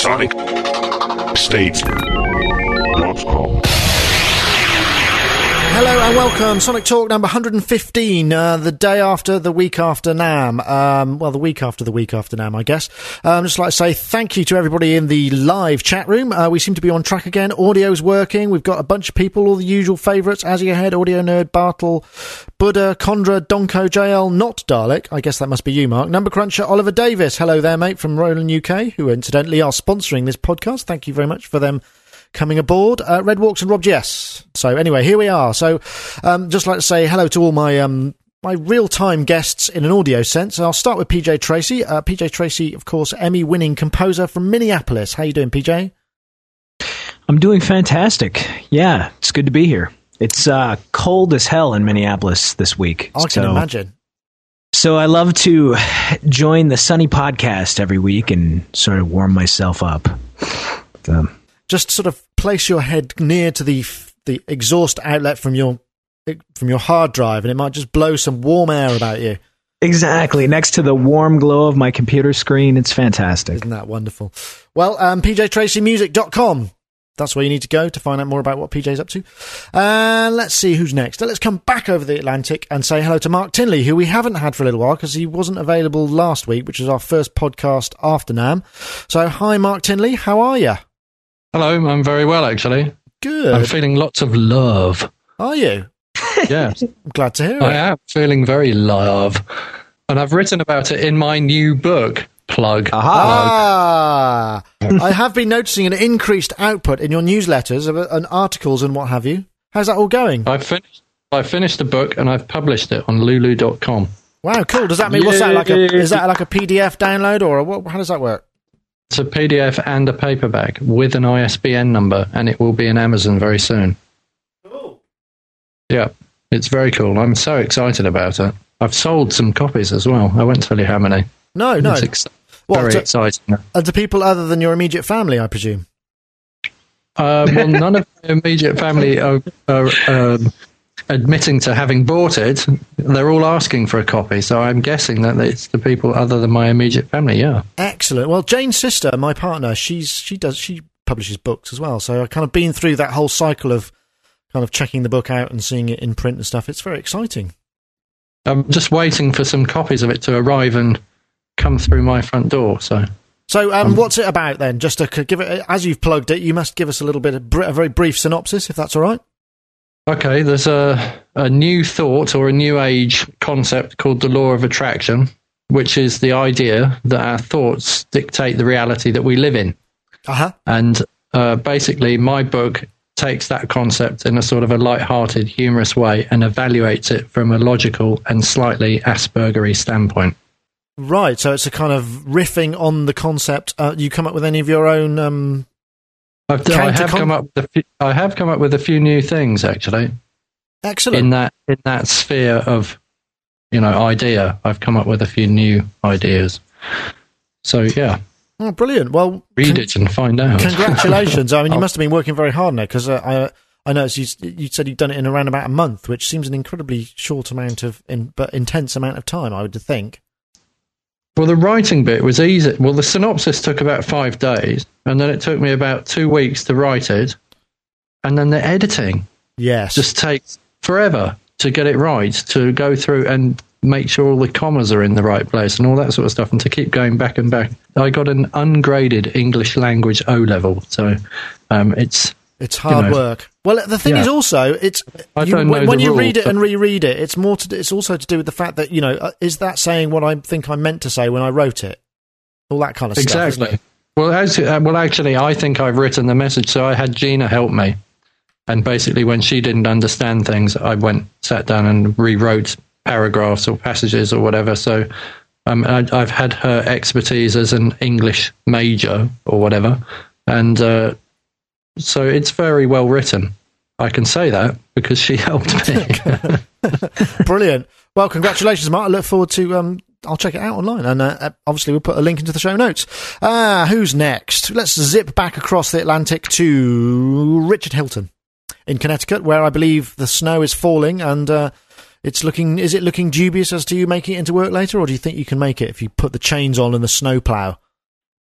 SonicState.com. Hello and welcome, Sonic Talk number 115, uh, the day after the week after NAMM. Um, well, the week after the week after NAMM, I guess. Um, just like to say thank you to everybody in the live chat room. Uh, we seem to be on track again. Audio's working. We've got a bunch of people, all the usual favourites. As you Ahead, Audio Nerd, Bartle, Buddha, Condra, Donko, JL, not Dalek. I guess that must be you, Mark. Number Cruncher, Oliver Davis. Hello there, mate, from Roland UK, who incidentally are sponsoring this podcast. Thank you very much for them coming aboard. Uh, Red Walks and Rob Jess. So anyway, here we are. So um, just like to say hello to all my um, my real time guests in an audio sense. I'll start with PJ Tracy. Uh, PJ Tracy, of course, Emmy winning composer from Minneapolis. How you doing, PJ? I'm doing fantastic. Yeah, it's good to be here. It's uh, cold as hell in Minneapolis this week. I can so, imagine. So I love to join the Sunny podcast every week and sort of warm myself up. Um, just sort of place your head near to the the exhaust outlet from your from your hard drive, and it might just blow some warm air about you. Exactly, next to the warm glow of my computer screen. It's fantastic. Isn't that wonderful? Well, um, pjtracymusic.com. That's where you need to go to find out more about what PJ's up to. And uh, let's see who's next. Let's come back over the Atlantic and say hello to Mark Tinley, who we haven't had for a little while because he wasn't available last week, which was our first podcast after NAMM. So, hi, Mark Tinley. How are you? Hello, I'm very well actually. Good. I'm feeling lots of love. Are you? Yeah. I'm glad to hear it. I am feeling very love. And I've written about it in my new book. Plug. Ah, I have been noticing an increased output in your newsletters and articles and what have you. How's that all going? I've finished. I finished the book and I've published it on Lulu.com. Wow, cool. Does that mean what's that like? A, is that like a PDF download or what, how does that work? It's a PDF and a paperback with an ISBN number, and it will be in Amazon very soon. Cool. Yeah, it's very cool. I'm so excited about it. I've sold some copies as well. I won't tell you how many. No, no. Ex- very to, exciting. And to people other than your immediate family, I presume. Uh, well, none of my immediate family are, are um, admitting to having bought it. They're all asking for a copy, so I'm guessing that it's the people other than my immediate family. Yeah. Excellent. Well, Jane's sister, my partner, she's she does she publishes books as well. So I've kind of been through that whole cycle of kind of checking the book out and seeing it in print and stuff. It's very exciting. I'm just waiting for some copies of it to arrive and come through my front door. So. So, um, um, what's it about then? Just to give it, as you've plugged it, you must give us a little bit of a very brief synopsis, if that's all right. Okay, there's a, a new thought or a new age concept called the law of attraction, which is the idea that our thoughts dictate the reality that we live in. Uh-huh. And uh, basically, my book takes that concept in a sort of a light-hearted, humorous way and evaluates it from a logical and slightly Aspergery standpoint. Right, so it's a kind of riffing on the concept. Uh, you come up with any of your own um, I've, I have come up with a few, I have come up with a few new things actually. Excellent. In that in that sphere of you know idea, I've come up with a few new ideas. So yeah. Oh, brilliant! Well, read con- it and find out. Congratulations! I mean, you must have been working very hard now because uh, I I noticed you you said you'd done it in around about a month, which seems an incredibly short amount of in, but intense amount of time. I would think. Well, the writing bit was easy. Well, the synopsis took about five days, and then it took me about two weeks to write it, and then the editing, yes, just takes forever to get it right, to go through and make sure all the commas are in the right place and all that sort of stuff, and to keep going back and back. I got an ungraded English language O level, so um, it's it's hard you know, work. Well, the thing yeah. is also it's you, when, when you rules, read it and reread it, it's more to it's also to do with the fact that you know uh, is that saying what I think I meant to say when I wrote it, all that kind of exactly. stuff. Exactly. Well, as, uh, well, actually, I think I've written the message, so I had Gina help me, and basically, when she didn't understand things, I went sat down and rewrote paragraphs or passages or whatever. So. Um, I, have had her expertise as an English major or whatever, and uh, so it's very well written. I can say that because she helped me. Brilliant. Well, congratulations, Mark. I look forward to. Um, I'll check it out online, and uh, uh, obviously we'll put a link into the show notes. Ah, who's next? Let's zip back across the Atlantic to Richard Hilton in Connecticut, where I believe the snow is falling, and uh, it's looking. Is it looking dubious as to you making it into work later, or do you think you can make it if you put the chains on and the snow plow?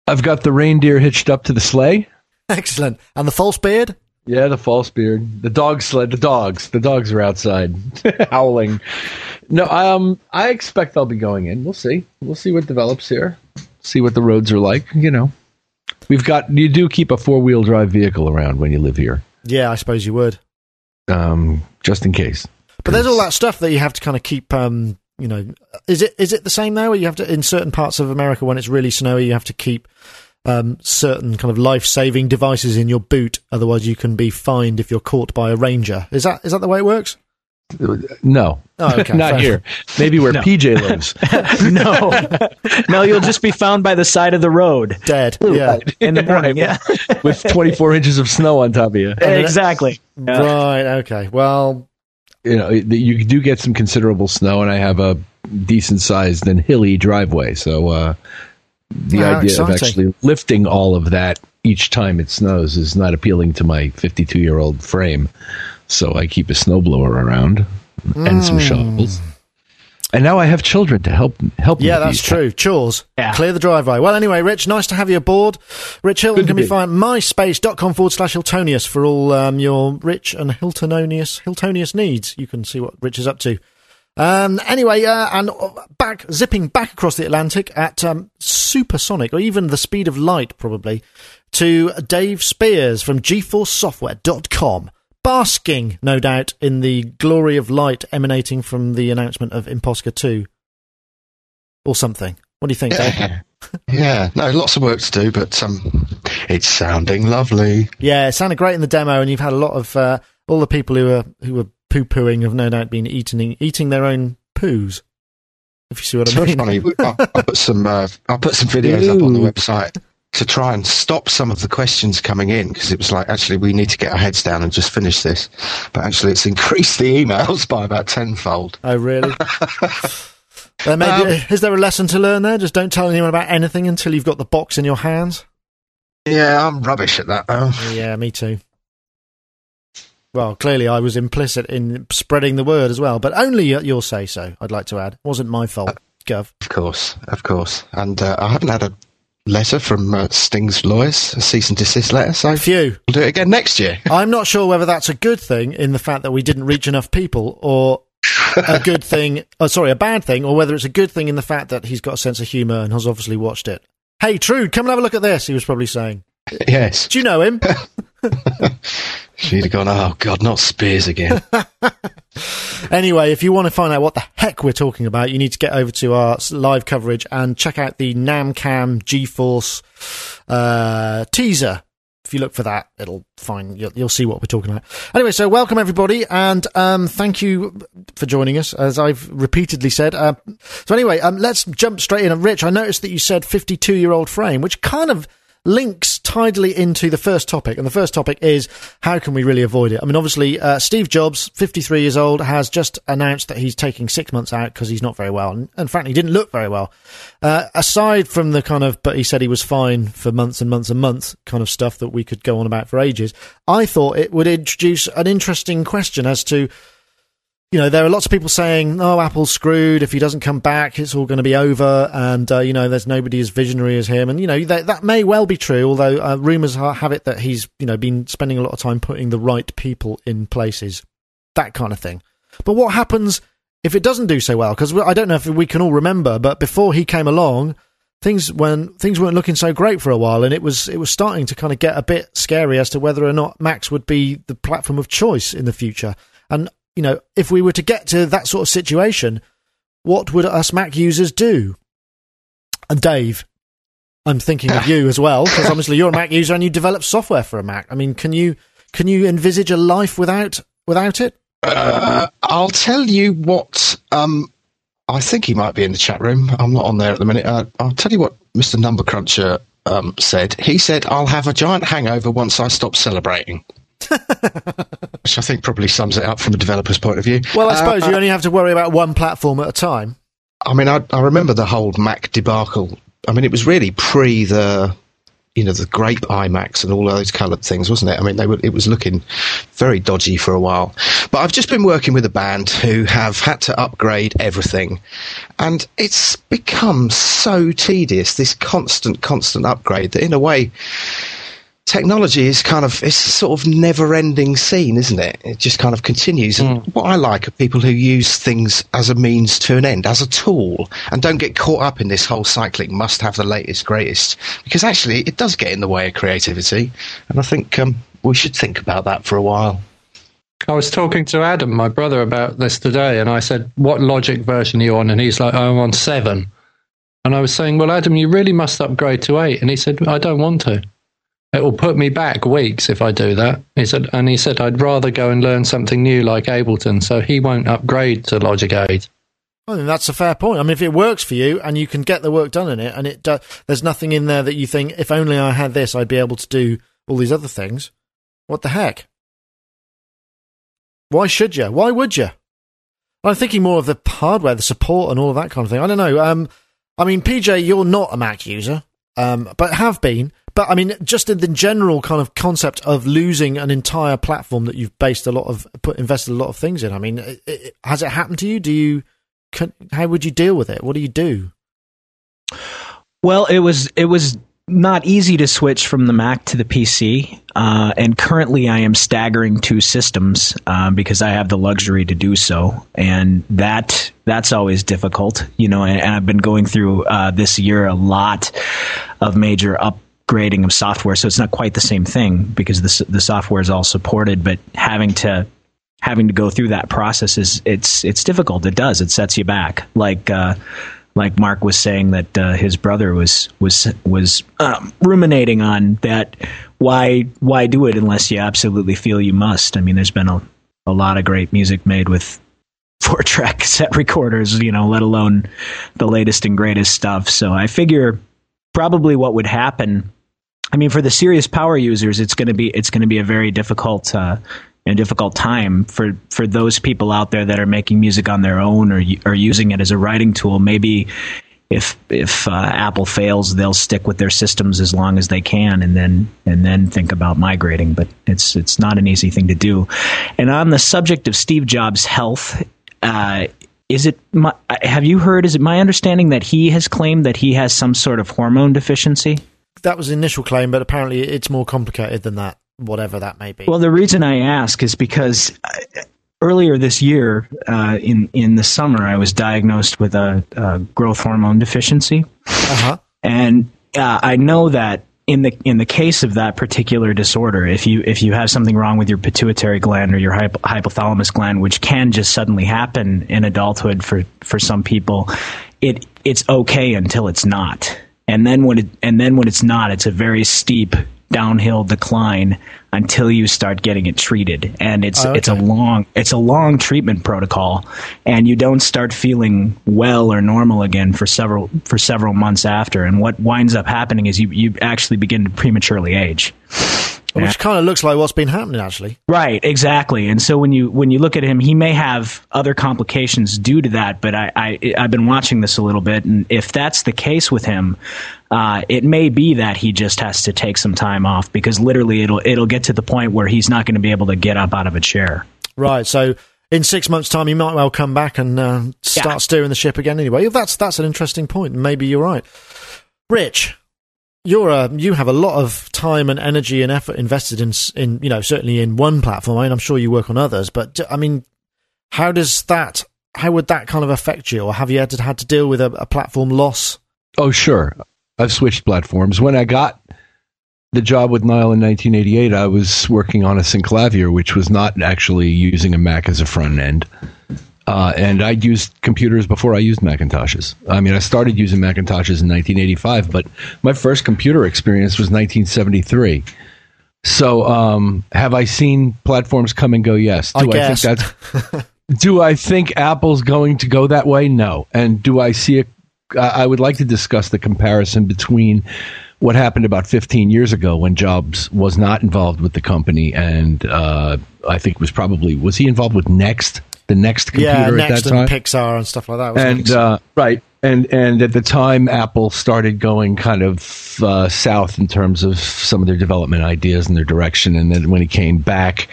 I've got the reindeer hitched up to the sleigh. Excellent. And the false beard? Yeah, the false beard. The dog sled. The dogs. The dogs are outside howling. No, um, I expect I'll be going in. We'll see. We'll see what develops here. See what the roads are like. You know, we've got. You do keep a four wheel drive vehicle around when you live here, Yeah, I suppose you would. um, just in case. But there's all that stuff that you have to kind of keep. Um, you know, is it is it the same now? Where you have to in certain parts of America when it's really snowy, you have to keep um, certain kind of life saving devices in your boot. Otherwise, you can be fined if you're caught by a ranger. Is that is that the way it works? No, Oh, okay, not fair here. Maybe where No. PJ lives. no, no, you'll just be found by the side of the road Dead. Yeah. in the morning. Yeah, with 24 inches of snow on top of you. exactly. Yeah. Right. Okay. Well. You know, you do get some considerable snow, and I have a decent sized and hilly driveway. So uh, the Ah, idea of actually lifting all of that each time it snows is not appealing to my 52 year old frame. So I keep a snowblower around and Mm. some shovels. And now I have children to help help. me Yeah, that's true. Chores. Yeah. Clear the driveway. Well, anyway, Rich, nice to have you aboard. Rich Hilton Good can be be. found at myspace.com forward slash Hiltonius for all um, your rich and Hiltononius, Hiltonius needs. You can see what Rich is up to. Um, anyway, uh, and uh, back, zipping back across the Atlantic at um, supersonic, or even the speed of light, probably, to Dave Spiers from GForceSoftware.com. Basking, no doubt, in the glory of light emanating from the announcement of impOSCar 2 or something. What do you think, Yeah. yeah, no, lots of work to do, but um, it's sounding lovely. Yeah, it sounded great in the demo, and you've had a lot of uh, all the people who are who were poo pooing have no doubt been eating eating their own poos. If you see what It's I mean. funny. I'll, I'll put some. Uh, I'll put some videos up on the website to try and stop some of the questions coming in because it was like actually we need to get our heads down and just finish this, but actually it's increased the emails by about tenfold. Oh, really? Uh, maybe, Um, is there a lesson to learn there? Just don't tell anyone about anything until you've got the box in your hands. Yeah, I'm rubbish at that. Though. Yeah, me too. Well, clearly I was implicit in spreading the word as well, but only at your say so. I'd like to add, wasn't my fault, Gov. Of course, of course. And uh, I haven't had a letter from uh, Sting's lawyers, a cease and desist letter, so Phew. we'll do it again next year. I'm not sure whether that's a good thing in the fact that we didn't reach enough people, or a good thing. Oh, sorry, a bad thing, or whether it's a good thing in the fact that he's got a sense of humour and has obviously watched it. Hey, Trude, come and have a look at this. He was probably saying. yes. Do you know him? She'd have gone, oh, God, not Spiers again. Anyway, if you want to find out what the heck we're talking about, you need to get over to our live coverage and check out the Namcam GForce uh, teaser. If you look for that, it'll find you'll, you'll see what we're talking about. Anyway, so welcome everybody, and um, thank you for joining us. As I've repeatedly said. Uh, so anyway, um, let's jump straight in. Rich, I noticed that you said fifty-two-year-old frame, which kind of links tidily into the first topic. And the first topic is how can we really avoid it? I mean, obviously, uh, Steve Jobs, 53 years old, has just announced that he's taking six months out because he's not very well. And, and frankly, he didn't look very well. Uh, aside from the kind of, but he said he was fine for months and months and months kind of stuff that we could go on about for ages, I thought it would introduce an interesting question as to, you know, there are lots of people saying, "Oh, Apple's screwed. If he doesn't come back, it's all going to be over." And uh, you know, there's nobody as visionary as him. And you know, that, that may well be true. Although uh, rumors have it that he's, you know, been spending a lot of time putting the right people in places, that kind of thing. But what happens if it doesn't do so well? Because I don't know if we can all remember, but before he came along, things when things weren't looking so great for a while, and it was it was starting to kind of get a bit scary as to whether or not Macs would be the platform of choice in the future. And you know, if we were to get to that sort of situation, what would us Mac users do? And Dave, I'm thinking of you as well because obviously you're a Mac user and you develop software for a Mac. I mean, can you can you envisage a life without without it? Uh, I'll tell you what. Um, I think he might be in the chat room. I'm not on there at the minute. Uh, I'll tell you what Mr. Number Cruncher um, said. He said, "I'll have a giant hangover once I stop celebrating," which I think probably sums it up from a developer's point of view. Well, I Uh, suppose you only have to worry about one platform at a time. I mean, I, I remember the whole Mac debacle. I mean, it was really pre the, you know, the grape iMacs and all those coloured things, wasn't it? I mean, they were, it was looking very dodgy for a while. But I've just been working with a band who have had to upgrade everything, and it's become so tedious. This constant, constant upgrade that, in a way, technology is kind of it's sort of never ending scene isn't it it just kind of continues and Mm. what i like are people who use things as a means to an end as a tool and don't get caught up in this whole cycling must have the latest greatest because actually it does get in the way of creativity and i think um, we should think about that for a while I was talking to Adam, my brother, about this today, and I said, "What Logic version are you on?" And he's like, "I'm on seven. And I was saying, "Well, Adam, you really must upgrade to eight. And he said, "I don't want to. It will put me back weeks if I do that." He said, and he said, "I'd rather go and learn something new like Ableton." So he won't upgrade to Logic Eight. I think that's a fair point. I mean, if it works for you and you can get the work done in it, and it do- there's nothing in there that you think, if only I had this, I'd be able to do all these other things. What the heck? Why should you? Why would you? I'm thinking more of the hardware, the support, and all of that kind of thing. I don't know. Um, I mean, PJ, you're not a Mac user, um, but have been. But I mean, just in the general kind of concept of losing an entire platform that you've based a lot of, put invested a lot of things in. I mean, it, it, has it happened to you? Do you? Can, how would you deal with it? What do you do? Well, it was it was not easy to switch from the Mac to the PC, uh, and currently I am staggering two systems uh, because I have the luxury to do so, and that that's always difficult, you know. And, and I've been going through uh, this year a lot of major upgrading of software, so it's not quite the same thing because the the software is all supported, but having to having to go through that process is it's it's difficult. It does. It sets you back. Like uh, like Mark was saying that uh, his brother was was was um, ruminating on that. Why why do it unless you absolutely feel you must? I mean, there's been a a lot of great music made with four track cassette recorders, you know, let alone the latest and greatest stuff. So I figure probably what would happen. I mean, for the serious power users, it's going to be it's going to be a very difficult uh, a difficult time for for those people out there that are making music on their own or or using it as a writing tool. Maybe if if uh, Apple fails, they'll stick with their systems as long as they can, and then and then think about migrating. But it's it's not an easy thing to do. And on the subject of Steve Jobs' health. Uh, is it? My, have you heard? Is it my understanding that he has claimed that he has some sort of hormone deficiency? That was the initial claim, but apparently it's more complicated than that, whatever that may be. Well, the reason I ask is because uh, earlier this year, uh, in in the summer, I was diagnosed with a, a growth hormone deficiency, Uh huh. and uh, I know that in the in the case of that particular disorder, if you if you have something wrong with your pituitary gland or your hypo- hypothalamus gland, which can just suddenly happen in adulthood for for some people, it it's okay until it's not, and then when it and then when it's not, it's a very steep downhill decline until you start getting it treated. And it's Oh, it's a long it's a long treatment protocol and you don't start feeling well or normal again for several for several months after. And what winds up happening is you you actually begin to prematurely age Which kind of looks like what's been happening, actually. Right, exactly. And so when you when you look at him, he may have other complications due to that. But I, I I've been watching this a little bit, and if that's the case with him, uh, it may be that he just has to take some time off because literally it'll it'll get to the point where he's not going to be able to get up out of a chair. Right. So in six months' time, you might well come back and uh, start Yeah. steering the ship again. Anyway, that's that's an interesting point. Maybe you're right. Rich, you're a, you have a lot of time and energy and effort invested in in you know certainly in one platform. I mean, I'm sure you work on others, but I mean, how does that? How would that kind of affect you, or have you had to had to deal with a, a platform loss? Oh, sure. I've switched platforms. When I got the job with Nile in 1988, I was working on a Synclavier, which was not actually using a Mac as a front end. Uh, and I'd used computers before I used Macintoshes. I mean, I started using Macintoshes in 1985, but my first computer experience was 1973. So, um, have I seen platforms come and go? Yes. I Do I, guess. think that's do I think Apple's going to go that way? No. And do I see a? I I would like to discuss the comparison between what happened about 15 years ago when Jobs was not involved with the company, and uh, I think was probably was he involved with Next, the Next computer yeah, at Next that time, Pixar and stuff like that. and uh, right and and at the time apple started going kind of uh, south in terms of some of their development ideas and their direction and then when he came back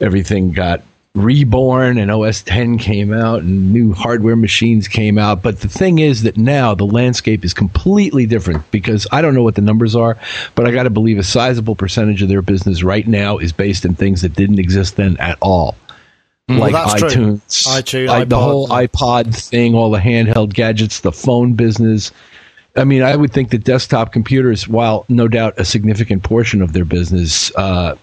everything got Reborn and OS 10 came out and new hardware machines came out. But the thing is that now the landscape is completely different because I don't know what the numbers are, but I got to believe a sizable percentage of their business right now is based in things that didn't exist then at all. Like that's true. iTunes, iTunes, like the whole iPod thing, all the handheld gadgets, the phone business. I mean, I would think that desktop computers, while no doubt a significant portion of their business, uh,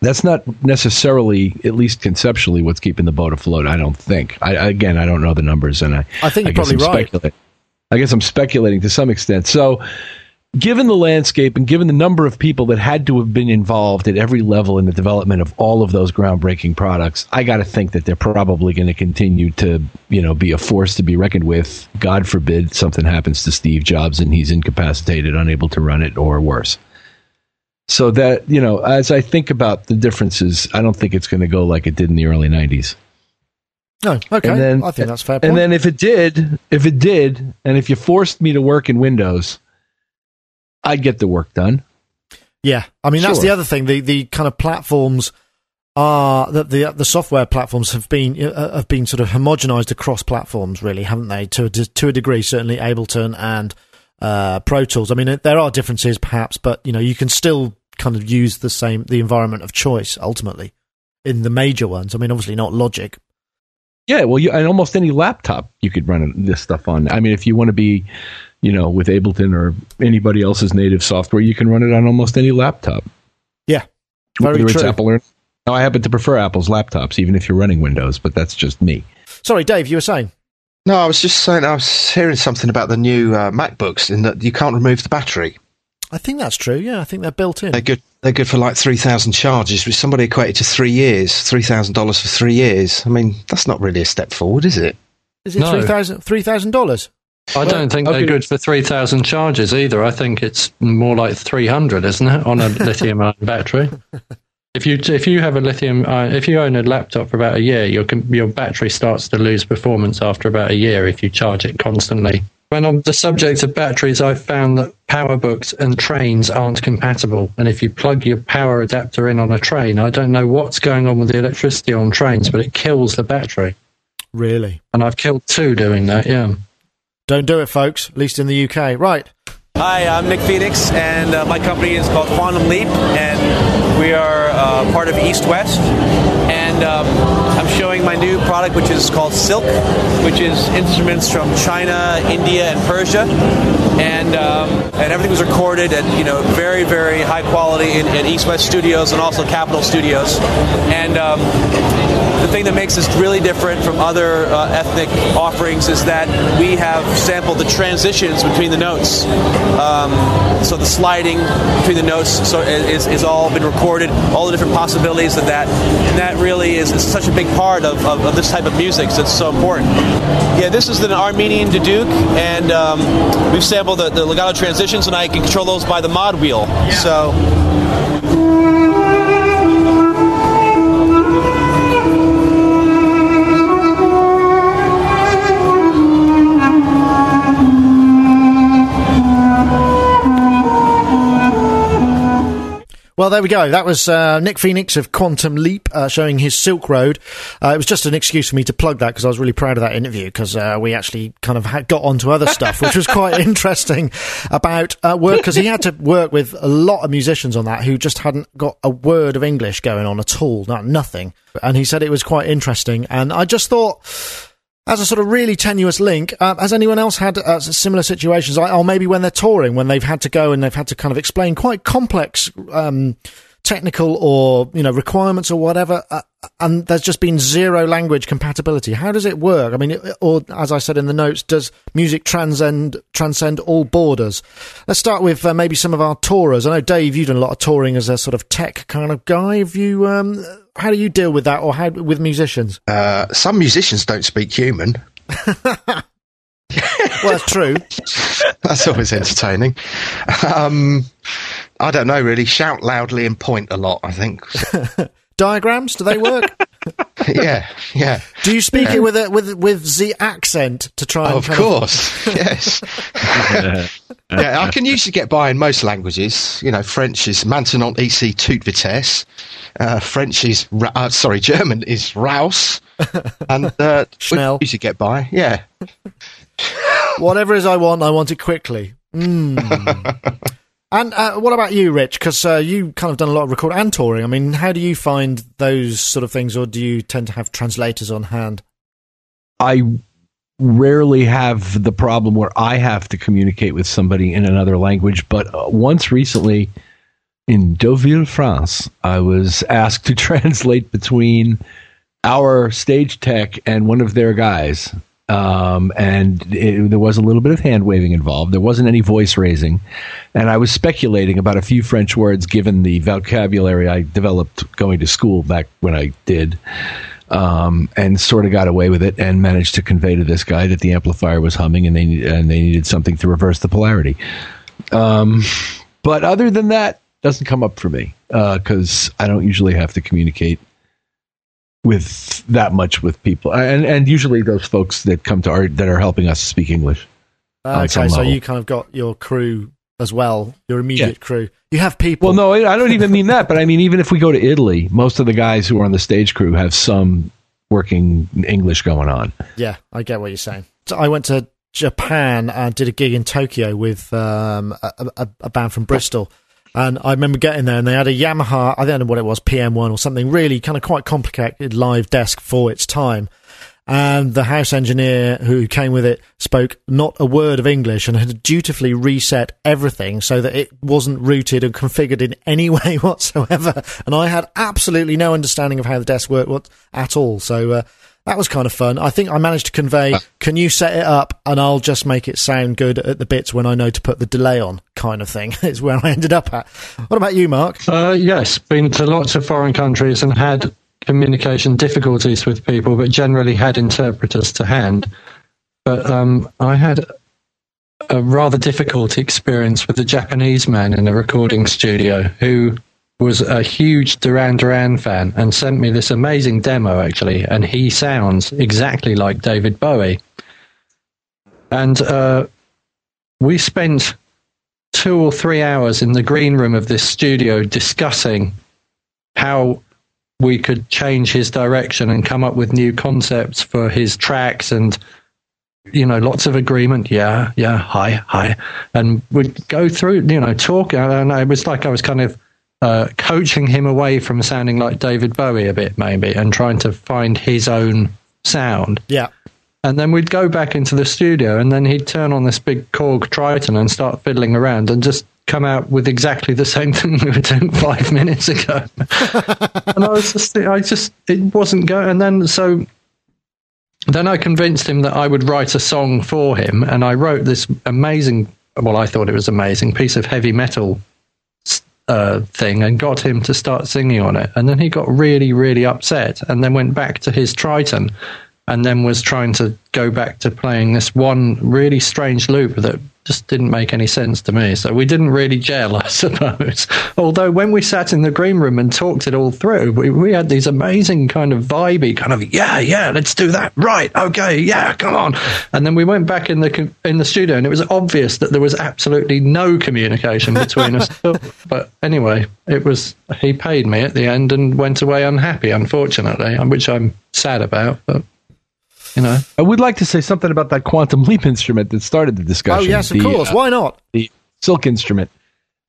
that's not necessarily, at least conceptually, what's keeping the boat afloat. I don't think. I, again, I don't know the numbers, and I, I think you're guess probably I'm right. I guess I'm speculating to some extent. So, given the landscape and given the number of people that had to have been involved at every level in the development of all of those groundbreaking products, I got to think that they're probably going to continue to, you know, be a force to be reckoned with. God forbid something happens to Steve Jobs and he's incapacitated, unable to run it, or worse. So that you know, as I think about the differences, I don't think it's going to go like it did in the early '90s. No, okay. And then- I think that's fair. Point. And then if it did, if it did, and if you forced me to work in Windows, I'd get the work done. Yeah, I mean that's the other thing. The the kind of platforms are that the the software platforms have been uh, have been sort of homogenized across platforms, really, haven't they? To a, to a degree, certainly Ableton and uh, Pro Tools. I mean, there are differences perhaps, but you know you can still kind of use the same the environment of choice ultimately in the major ones. I mean, obviously not Logic. Yeah, well, you, and almost any laptop you could run this stuff on. I mean, if you want to be, you know, with Ableton or anybody else's native software, you can run it on almost any laptop. Yeah, very Whether it's true. Apple or now, I happen to prefer Apple's laptops, even if you're running Windows, but that's just me. Sorry, Dave, you were saying. No, I was just saying, I was hearing something about the new uh, MacBooks in that you can't remove the battery. I think that's true. Yeah, I think they're built in. They're good. They're good for like three thousand charges, which somebody equated to three years, three thousand dollars for three years. I mean, that's not really a step forward, is it? Is it No. three thousand three thousand dollars? I don't think okay. they're good for 3,000 charges either. I think it's more like 300, isn't it, on a lithium ion battery? If you if you have a lithium ion, if you own a laptop for about a year, your your battery starts to lose performance after about a year if you charge it constantly. When on the subject of batteries, I've found that PowerBooks and trains aren't compatible. And if you plug your power adapter in on a train, I don't know what's going on with the electricity on trains, but it kills the battery. Really? And I've killed two doing that. Yeah. Don't do it, folks. At least in the UK. Right. Hi, I'm Nick Phoenix, and uh, my company is called Quantum Leap, and we are uh, part of East West. And um, I'm showing my new product, which is called Silk, which is instruments from China, India, and Persia. And um, and everything was recorded at you know very very high quality in, in East West Studios and also Capitol Studios. And um, the thing that makes us really different from other uh, ethnic offerings is that we have sampled the transitions between the notes. Um, so the sliding between the notes so is, is all been recorded, all the different possibilities of that. And that really is, is such a big part of, of, of this type of music, so it's so important. Yeah, this is an Armenian Duduk, and um, we've sampled the, the legato transitions, and I can control those by the mod wheel. So Well, there we go. That was uh, Nick Phoenix of Quantum Leap uh, showing his Silk Road. Uh, it was just an excuse for me to plug that because I was really proud of that interview because uh, we actually kind of had got onto other stuff, which was quite interesting about uh, work because he had to work with a lot of musicians on that who just hadn't got a word of English going on at all, not nothing. And he said it was quite interesting. And I just thought as a sort of really tenuous link, uh, has anyone else had uh, similar situations, or maybe when they're touring, when they've had to go and they've had to kind of explain quite complex um, technical or you know requirements or whatever, uh, and there's just been zero language compatibility. How does it work? I mean, or as I said in the notes, does music transcend transcend all borders? Let's start with uh, maybe some of our tourers. I know Dave, you've done a lot of touring as a sort of tech kind of guy. Have you? Um, how do you deal with that, or how with musicians? Uh, some musicians don't speak human. Well, that's true. That's always entertaining. Um, I don't know, really. Shout loudly and point a lot, I think. Diagrams, do they work? yeah, yeah. Do you speak it with a, with with the accent to try and Of kind course, yes. yeah, I can usually get by in most languages. You know, French is maintenant ici toute vitesse. Uh, French is, ra- uh, sorry, German is raus. And uh, we Schnell. usually get by. Yeah. Whatever it is I want, I want it quickly. Mm. And uh, what about you, Rich? Because uh, you kind of done a lot of recording and touring. I mean, how do you find those sort of things, or do you tend to have translators on hand? I rarely have the problem where I have to communicate with somebody in another language, but uh, once recently in Deauville, France, I was asked to translate between our stage tech and one of their guys. Um, and it, there was a little bit of hand waving involved. There wasn't any voice raising. And I was speculating about a few French words given the vocabulary I developed going to school back when I did um, and sort of got away with it and managed to convey to this guy that the amplifier was humming and they and they needed something to reverse the polarity. Um, but other than that, doesn't come up for me because I don't usually have to communicate with that much with people, and and usually those folks that come to art that are helping us speak English. On okay, so level. you kind of got your crew as well, your immediate Yeah. crew. You have people. Well, no, I don't even mean that. But I mean, even if we go to Italy, most of the guys who are on the stage crew have some working English going on. Yeah, I get what you're saying. So I went to Japan and did a gig in Tokyo with um, a, a, a band from Bristol. And I remember getting there and they had a Yamaha, I don't know what it was, PM1 or something really kind of quite complicated live desk for its time. And the house engineer who came with it spoke not a word of English and had dutifully reset everything so that it wasn't rooted and configured in any way whatsoever. And I had absolutely no understanding of how the desk worked at all. So uh, that was kind of fun. I think I managed to convey, can you set it up and I'll just make it sound good at the bits when I know to put the delay on kind of thing is where I ended up at. What about you, Mark? Uh, yes, been to lots of foreign countries and had communication difficulties with people, but generally had interpreters to hand. But um, I had a rather difficult experience with a Japanese man in a recording studio who was a huge Duran Duran fan and sent me this amazing demo actually, and he sounds exactly like David Bowie. And uh, we spent two or three hours in the green room of this studio discussing how we could change his direction and come up with new concepts for his tracks and you know lots of agreement yeah yeah hi hi and we'd go through you know talk and it was like i was kind of uh, coaching him away from sounding like david bowie a bit maybe and trying to find his own sound Yeah. and then we'd go back into the studio, and then he'd turn on this big Korg Triton and start fiddling around and just come out with exactly the same thing we were doing five minutes ago. and I was just, I just, it wasn't going. And then so, then I convinced him that I would write a song for him, and I wrote this amazing, well, I thought it was amazing piece of heavy metal uh, thing and got him to start singing on it. And then he got really, really upset and then went back to his Triton and then was trying to go back to playing this one really strange loop that just didn't make any sense to me. So we didn't really gel, I suppose. Although when we sat in the green room and talked it all through, we, we had these amazing kind of vibey kind of yeah, yeah, let's do that. Right, okay, yeah, come on. And then we went back in the in the studio, and it was obvious that there was absolutely no communication between us. But anyway, it was he paid me at the end and went away unhappy, unfortunately, which I'm sad about. But you know. I would like to say something about that quantum leap instrument that started the discussion. Oh, discussion. yes, of The, course. uh, Why not? the silk instrument.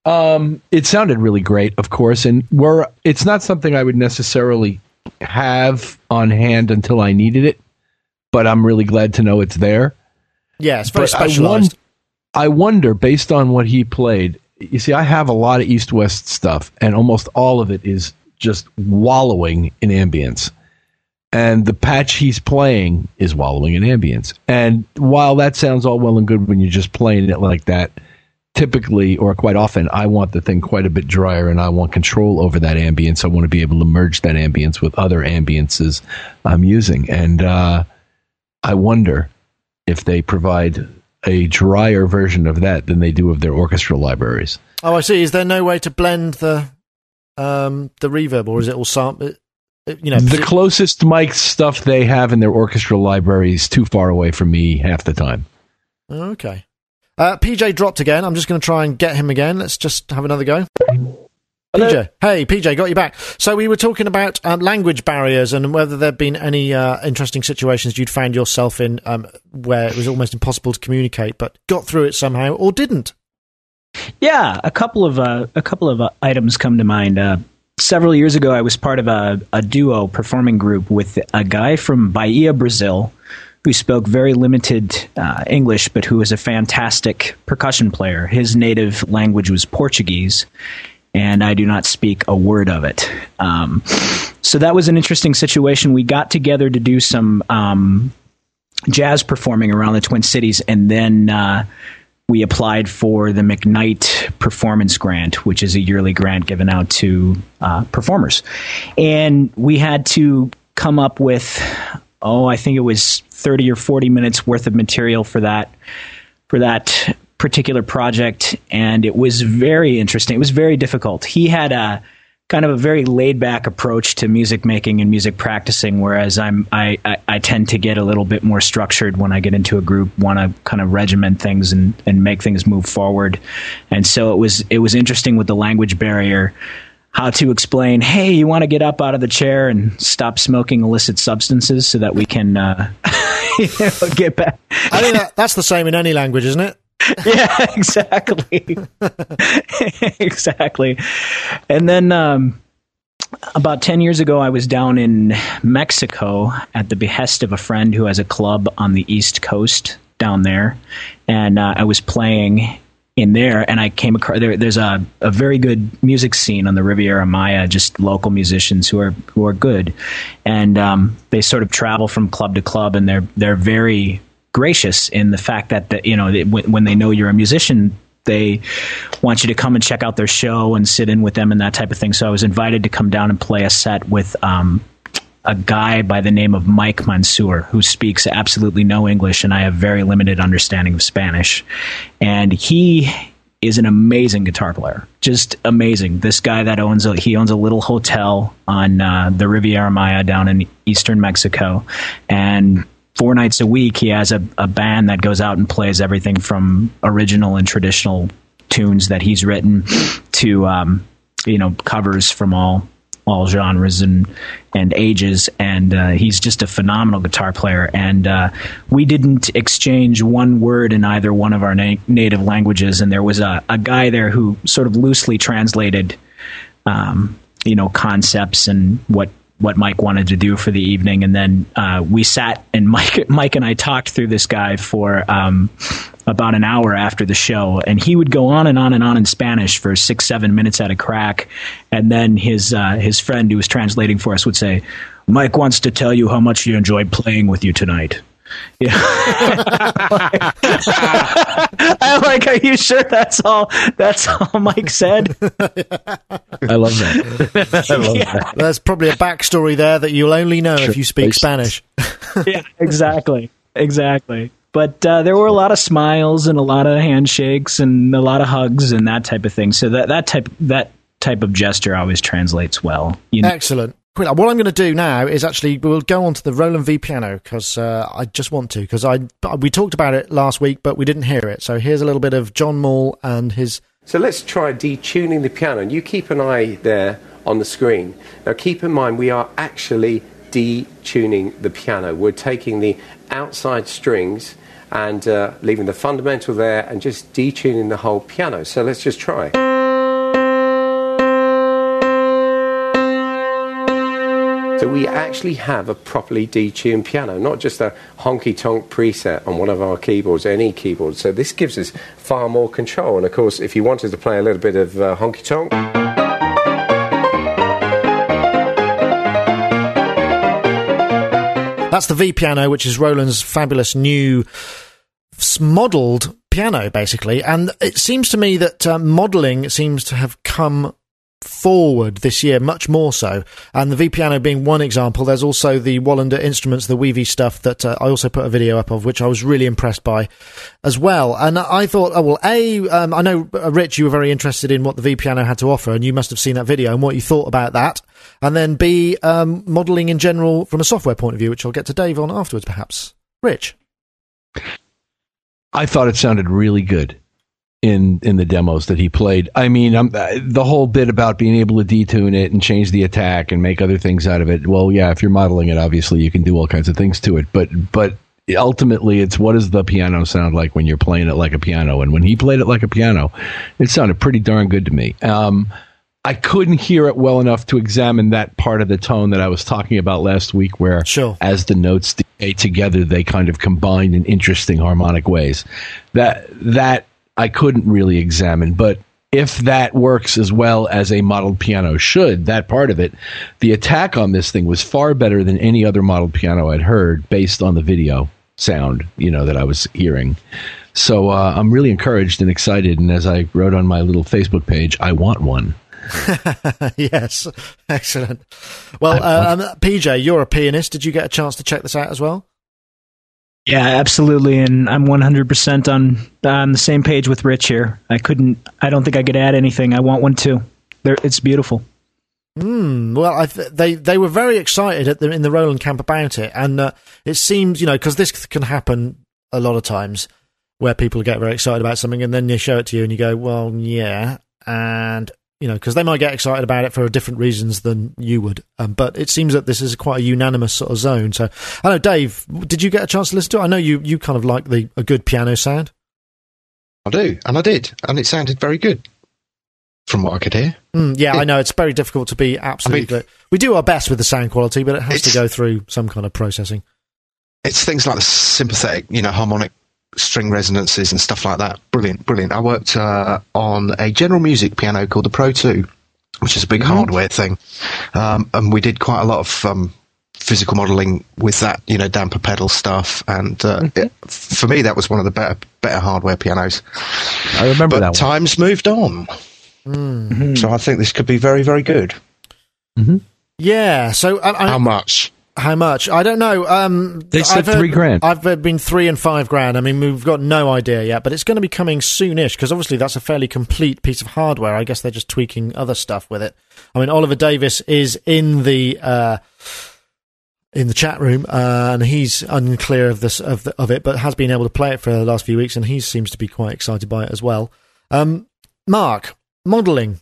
Um, it sounded really great, of course, and we're it's not something I would necessarily have on hand until I needed it, but I'm really glad to know it's there. Yeah, it's very But I specialized. I wonder, based on what he played, you see, I have a lot of East West stuff, and almost all of it is just wallowing in ambience. And the patch he's playing is wallowing in ambience. And while that sounds all well and good when you're just playing it like that, typically or quite often, I want the thing quite a bit drier and I want control over that ambience. I want to be able to merge that ambience with other ambiences I'm using. And uh, I wonder if they provide a drier version of that than they do of their orchestral libraries. Oh, I see. Is there no way to blend the um, the reverb, or is it all sample? You know, the closest mic stuff they have in their orchestral library is too far away from me half the time. Okay. Uh, PJ dropped again. I'm just going to try and get him again. Let's just have another go. PJ. Hey, PJ, got you back. So we were talking about um, language barriers and whether there'd been any uh, interesting situations you'd found yourself in um, where it was almost impossible to communicate, but got through it somehow or didn't. Yeah, a couple of uh, a couple of uh, items come to mind. Several years ago, I was part of a, a duo performing group with a guy from Bahia, Brazil, who spoke very limited uh, English, but who was a fantastic percussion player. His native language was Portuguese, and I do not speak a word of it. Um, so that was an interesting situation. We got together to do some um, jazz performing around the Twin Cities, and then uh, we applied for the McKnight Performance Grant, which is a yearly grant given out to uh, performers. And we had to come up with, oh, I think it was 30 or 40 minutes worth of material for that for that particular project, and it was very interesting. It was very difficult. He had a kind of a very laid back approach to music making and music practicing, whereas I'm I, I, I, tend to get a little bit more structured when I get into a group, want to kind of regiment things and, and make things move forward. And so it was it was interesting with the language barrier how to explain, hey, you want to get up out of the chair and stop smoking illicit substances so that we can uh, you know, get back. I think that, that's the same in any language, isn't it? yeah, exactly. exactly. And then um, about 10 years ago, I was down in Mexico at the behest of a friend who has a club on the East Coast down there. And uh, I was playing in there and I came across there, there's a, a very good music scene on the Riviera Maya, just local musicians who are who are good. And um, they sort of travel from club to club and they're they're very gracious in the fact that the, you know when, when they know you're a musician they want you to come and check out their show and sit in with them and that type of thing. So I was invited to come down and play a set with um, a guy by the name of Mike Mansour, who speaks absolutely no English, and I have very limited understanding of Spanish. And he is an amazing guitar player, just amazing. This guy that owns a he owns a little hotel on uh, the Riviera Maya down in eastern Mexico, and four nights a week, he has a, a band that goes out and plays everything from original and traditional tunes that he's written to um, you know covers from all all genres and and ages. And uh, he's just a phenomenal guitar player. And uh, we didn't exchange one word in either one of our na- native languages. And there was a, a guy there who sort of loosely translated um, you know concepts and what what Mike wanted to do for the evening, and then uh, we sat and Mike Mike and I talked through this guy for um, about an hour after the show, and he would go on and on and on in Spanish for six seven minutes at a crack, and then his uh, his friend who was translating for us would say, "Mike wants to tell you how much he enjoyed playing with you tonight." Yeah. I'm like, are you sure that's all? That's all Mike said. I love that. I love yeah. that. There's probably a backstory there that you'll only know sure. if you speak Spanish. yeah, exactly, exactly. But uh, there were a lot of smiles and a lot of handshakes and a lot of hugs and that type of thing. So that that type that type of gesture always translates well. You know? Excellent. What I'm going to do now is actually we'll go on to the Roland V piano because uh, I just want to because I we talked about it last week but we didn't hear it. So here's a little bit of John Mall and his. So let's try detuning the piano. And you keep an eye there on the screen. Now keep in mind we are actually detuning the piano. We're taking the outside strings and uh, leaving the fundamental there and just detuning the whole piano. So let's just try. So we actually have a properly detuned piano, not just a honky tonk preset on one of our keyboards, any keyboard. So this gives us far more control. And of course, if you wanted to play a little bit of uh, honky tonk. That's the V piano, which is Roland's fabulous new modelled piano, basically. And it seems to me that uh, modelling seems to have come forward this year, much more so. And the V piano being one example, there's also the Wallander instruments, the WIVI stuff that uh, I also put a video up of, which I was really impressed by as well. And I thought, oh, well, A, um, I know, uh, Rich, you were very interested in what the V piano had to offer, and you must have seen that video and what you thought about that. And then B, um, modelling in general from a software point of view, which I'll get to Dave on afterwards, perhaps. Rich? I thought it sounded really good in in the demos that he played. I mean, um, the whole bit about being able to detune it and change the attack and make other things out of it. Well, yeah, if you're modeling it, obviously you can do all kinds of things to it. But but ultimately, it's what does the piano sound like when you're playing it like a piano? And when he played it like a piano, it sounded pretty darn good to me. Um, I couldn't hear it well enough to examine that part of the tone that I was talking about last week, where Sure. as the notes decay together, they kind of combine in interesting harmonic ways. That that I couldn't really examine, but if that works as well as a modeled piano should, that part of it, the attack on this thing was far better than any other modeled piano I'd heard based on the video sound, you know, that I was hearing. So uh, I'm really encouraged and excited. And as I wrote on my little Facebook page, I want one. yes, excellent. Well, um, PJ, you're a pianist. Did you get a chance to check this out as well? Yeah, absolutely, and I'm 100% on on the same page with Rich here. I couldn't. I don't think I could add anything. I want one too. They're, it's beautiful. Hmm. Well, th- they they were very excited the, in the Roland camp about it, and uh, it seems you know because this can happen a lot of times where people get very excited about something and then they show it to you and you go, well, yeah, and you know because they might get excited about it for different reasons than you would. Um, but it seems that this is quite a unanimous sort of zone. So I know, Dave, did you get a chance to listen to it? I know you you kind of like the a good piano sound. I do, and I did, and it sounded very good from what I could hear. Mm, yeah, Yeah. I know it's very difficult to be absolutely. I mean- we do our best with the sound quality, but it has to go through some kind of processing. It's things like the sympathetic, you know, harmonic string resonances and stuff like that. Brilliant, brilliant. I worked uh, on a general music piano called the Pro 2, which is a big hardware thing. Um, and we did quite a lot of um, physical modeling with that, you know, damper pedal stuff. And uh, it, for me, that was one of the better, better hardware pianos. I remember But that one. times moved on. So I think this could be very, very good. Yeah. So I, I, How much? How much? I don't know. Um, They said I've heard- three grand. I've heard been three and five grand. I mean, we've got no idea yet, but it's going to be coming soonish because obviously that's a fairly complete piece of hardware. I guess they're just tweaking other stuff with it. I mean, Oliver Davis is in the uh, in the chat room, uh, and he's unclear of this of the, of it, but has been able to play it for the last few weeks, and he seems to be quite excited by it as well. Um, Mark, modelling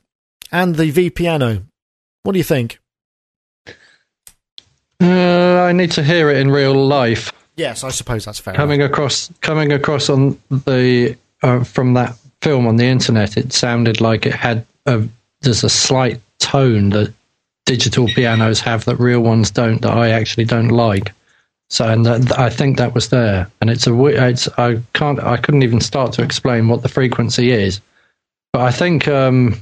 and the V piano. What do you think? Uh, I need to hear it in real life. Yes, I suppose that's fair. Coming across, coming across on the uh, from that film on the internet, it sounded like it had a there's a slight tone that digital pianos have that real ones don't. That I actually don't like. So, and that, I think that was there, and it's a. It's I can't. I couldn't even start to explain what the frequency is, but I think. Um,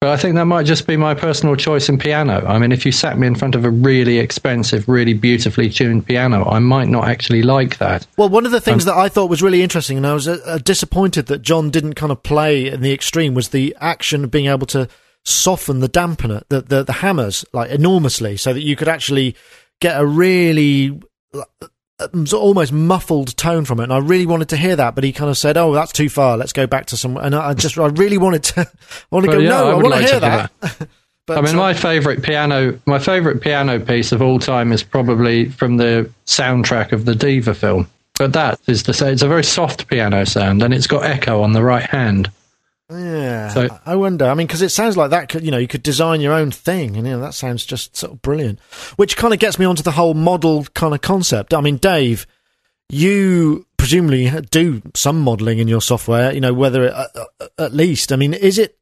but I think that might just be my personal choice in piano. I mean, if you sat me in front of a really expensive, really beautifully tuned piano, I might not actually like that. Well, one of the things that I thought was really interesting, and I was uh, uh, disappointed that John didn't kind of play in the extreme, was the action of being able to soften the dampener, the, the, the hammers, like enormously, so that you could actually get a really Um, sort of almost muffled tone from it. And I really wanted to hear that, but he kind of said, "Oh, that's too far. Let's go back to some." And I I just, I really wanted to, I want to Well, go. yeah, no, I I, want to like hear to hear that. but I mean, so- my favorite piano, my favorite piano piece of all time is probably from the soundtrack of the Diva film. But that is to say, it's a very soft piano sound, and it's got echo on the right hand. Yeah, So- I- I wonder. I mean, because it sounds like that. Could, you know, you could design your own thing, and you know that sounds just sort of brilliant. Which kind of gets me onto the whole model kind of concept. I mean, Dave, you presumably do some modelling in your software. You know, whether it, uh, uh, at least. I mean, is it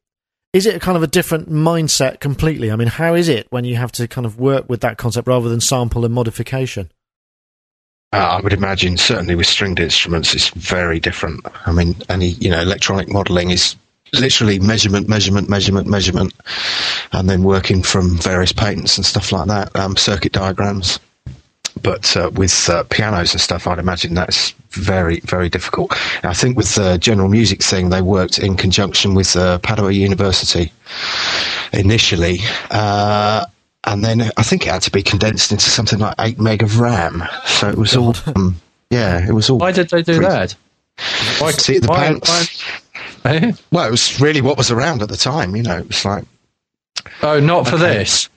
is it a kind of a different mindset completely? I mean, how is it when you have to kind of work with that concept rather than sample and modification? Uh, I would imagine certainly with stringed instruments, it's very different. I mean, any you know electronic modelling is literally measurement, measurement, measurement, measurement, and then working from various patents and stuff like that, um, circuit diagrams. But uh, with uh, pianos and stuff, I'd imagine that's very, very difficult. I think with the general music thing, they worked in conjunction with uh, Padua University initially. Uh, and then I think it had to be condensed into something like eight meg of RAM. So it was all, um, yeah, it was all. Why did they do Pretty- that? Why, See the why- pants. Why- eh? Well, it was really what was around at the time. You know, it was like Oh, not for Okay. this.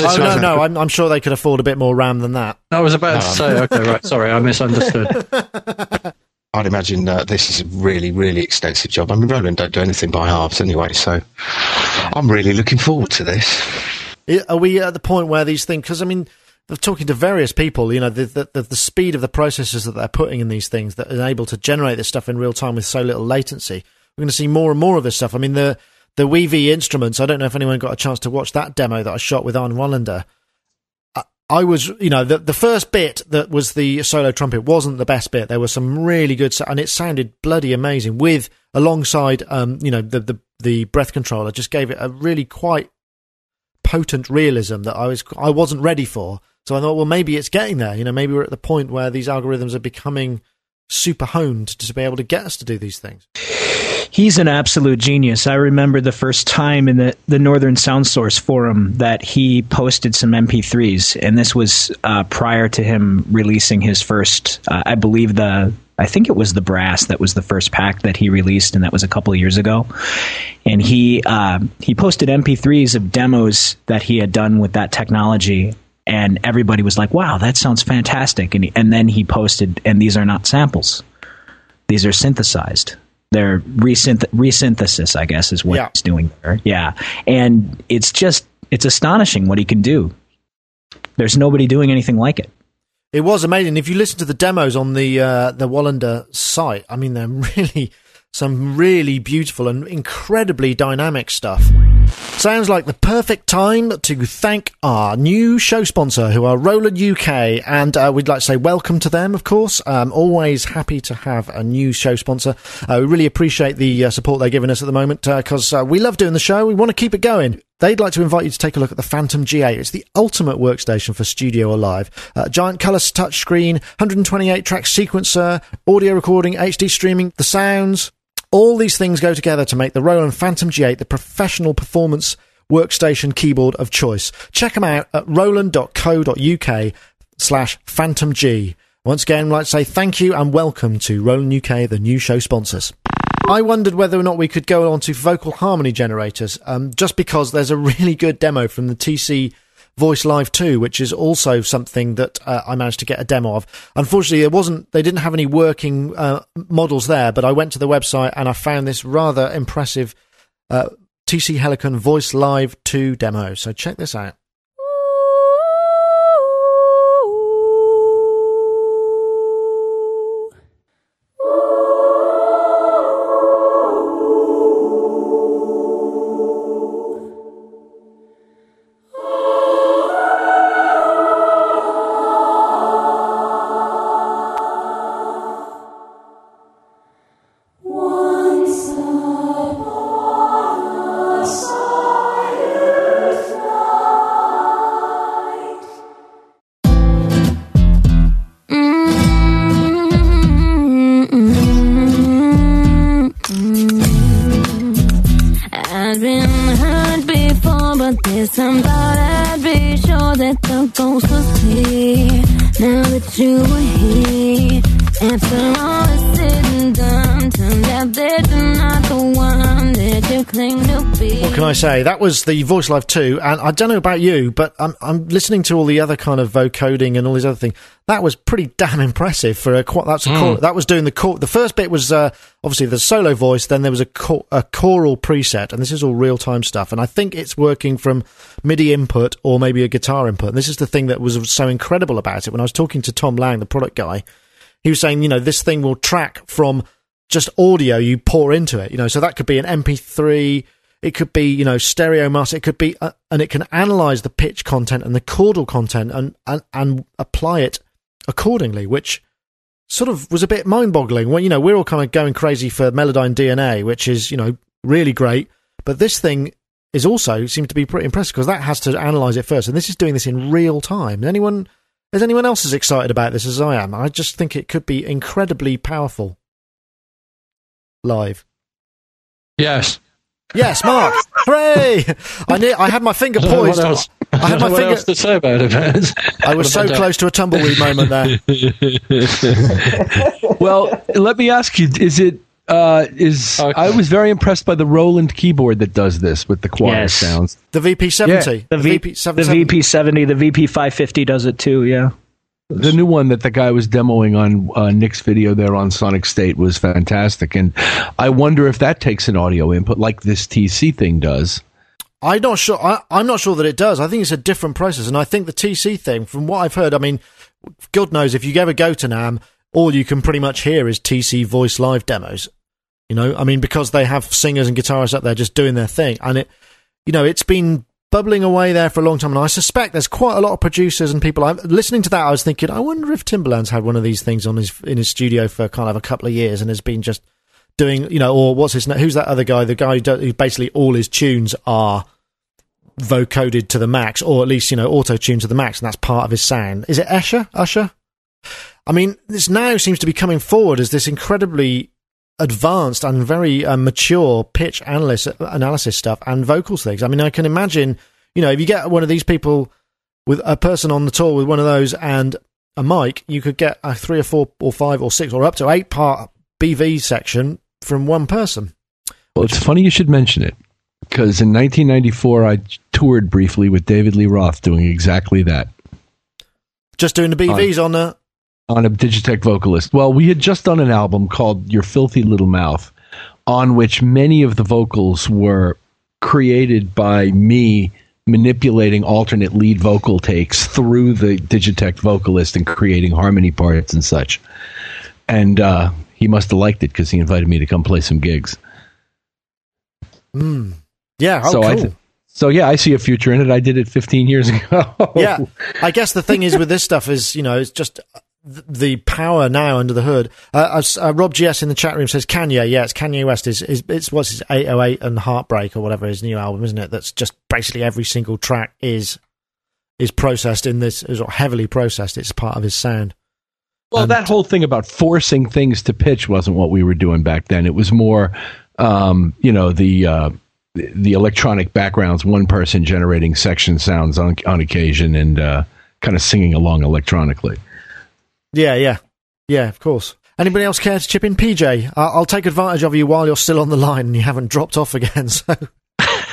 Oh no, no, I'm, I'm sure they could afford a bit more RAM than that. I was about to No. say, okay, right, sorry, I misunderstood. I'd imagine uh, this is a really, really extensive job. I mean, Roland don't do anything by halves anyway, so I'm really looking forward to this. Are we at the point where these things? Because I mean, talking to various people, you know, the, the, the speed of the processes that they're putting in these things that are able to generate this stuff in real time with so little latency. We're going to see more and more of this stuff. I mean, the the WIVI instruments. I don't know if anyone got a chance to watch that demo that I shot with Arne Wallander. I, I was, you know, the the first bit that was the solo trumpet wasn't the best bit. There was some really good, and it sounded bloody amazing. With alongside, um, you know, the the the breath controller just gave it a really quite potent realism that I was I wasn't ready for. So I thought, well, maybe it's getting there. You know, maybe we're at the point where these algorithms are becoming super honed to be able to get us to do these things. He's an absolute genius. I remember the first time in the, the Northern Sound Source forum that he posted some MP3s, and this was uh, prior to him releasing his first, uh, I believe the I think it was the brass that was the first pack that he released, and that was a couple of years ago. And he uh, he posted MP3s of demos that he had done with that technology, and everybody was like, "Wow, that sounds fantastic!" And he, and then he posted, and these are not samples; these are synthesized. They're resynth- resynthesis, I guess, is what yeah. he's doing there. Yeah, and it's just it's astonishing what he can do. There's nobody doing anything like it. It was amazing. If you listen to the demos on the uh, the Wallander site, I mean, they're really some really beautiful and incredibly dynamic stuff. Sounds like the perfect time to thank our new show sponsor, who are Roland UK, and uh, we'd like to say welcome to them. Of course, um, always happy to have a new show sponsor. Uh, we really appreciate the uh, support they're giving us at the moment because uh, uh, we love doing the show. We want to keep it going. They'd like to invite you to take a look at the Phantom G8. It's the ultimate workstation for studio or live. Uh, giant colour touchscreen, 128 track sequencer, audio recording, HD streaming, the sounds, all these things go together to make the Roland Phantom G8 the professional performance workstation keyboard of choice. Check them out at roland.co.uk slash Phantom G. Once again, I'd like to say thank you and welcome to Roland UK, the new show sponsors. I wondered whether or not we could go on to vocal harmony generators, um, just because there's a really good demo from the TC Voice Live 2, which is also something that uh, I managed to get a demo of. Unfortunately, it wasn't, they didn't have any working uh, models there, but I went to the website and I found this rather impressive uh, TC Helicon Voice Live 2 demo. So check this out. Say that was the Voice Live 2, and I don't know about you, but I'm, I'm listening to all the other kind of vocoding and all these other things. That was pretty damn impressive for a that's a mm. that was doing the cor- the first bit was uh, obviously the solo voice, then there was a cor- a choral preset, and this is all real time stuff. And I think it's working from MIDI input or maybe a guitar input. And this is the thing that was so incredible about it. When I was talking to Tom Lang, the product guy, he was saying, you know, this thing will track from just audio you pour into it, you know, so that could be an MP3 it could be, you know, stereo master. It could be, uh, and it can analyze the pitch content and the chordal content and, and, and apply it accordingly, which sort of was a bit mind boggling. Well, you know, we're all kind of going crazy for Melodyne DNA, which is, you know, really great. But this thing is also seems to be pretty impressive because that has to analyze it first. And this is doing this in real time. Anyone, is anyone else as excited about this as I am? I just think it could be incredibly powerful live. Yes. Yes, Mark. Hooray! I knew, I had my finger poised. What else? I had my what finger. Else to say about it? I was so close to a tumbleweed moment there. well, let me ask you: Is it? Uh, is okay. I was very impressed by the Roland keyboard that does this with the choir yes. sounds. The VP seventy, yeah. the, VP, the VP seventy, the VP five fifty does it too. Yeah. The new one that the guy was demoing on uh, Nick's video there on Sonic State was fantastic, and I wonder if that takes an audio input like this TC thing does. I'm not sure. I, I'm not sure that it does. I think it's a different process, and I think the TC thing, from what I've heard, I mean, God knows if you ever go to NAMM, all you can pretty much hear is TC voice live demos. You know, I mean, because they have singers and guitarists up there just doing their thing, and it, you know, it's been bubbling away there for a long time. And I suspect there's quite a lot of producers and people. I'm listening to that. I was thinking, I wonder if Timbaland's had one of these things on his in his studio for kind of a couple of years and has been just doing, you know, or what's his name? Who's that other guy? The guy who, who basically all his tunes are vocoded to the max, or at least you know auto tuned to the max, and that's part of his sound. Is it Usher? Usher? I mean, this now seems to be coming forward as this incredibly advanced and very uh, mature pitch analysis analysis stuff and vocals things. I mean, I can imagine, you know, if you get one of these people with a person on the tour with one of those and a mic, you could get a three or four or five or six or up to eight part BV section from one person. Well, it's funny you should mention it because in 1994 I toured briefly with David Lee Roth doing exactly that. Just doing the BVs on the on a Digitech vocalist. Well, we had just done an album called Your Filthy Little Mouth, on which many of the vocals were created by me manipulating alternate lead vocal takes through the Digitech vocalist and creating harmony parts and such. And uh, he must have liked it because he invited me to come play some gigs. Mm. Yeah, so cool. I th- so yeah, I see a future in it. I did it 15 years ago. yeah, I guess the thing is with this stuff is you know it's just the power now under the hood. Uh, uh, Rob GS in the chat room says Kanye. Yeah, it's Kanye West. Is is it's what's his 808 and Heartbreak or whatever his new album, isn't it? That's just basically every single track is is processed in this is heavily processed. It's part of his sound. Well, um, that whole thing about forcing things to pitch wasn't what we were doing back then. It was more, um, you know, the uh, the electronic backgrounds, one person generating section sounds on on occasion and uh, kind of singing along electronically. Yeah, yeah, yeah. Of course. Anybody else care to chip in, PJ? I'll take advantage of you while you're still on the line and you haven't dropped off again. So,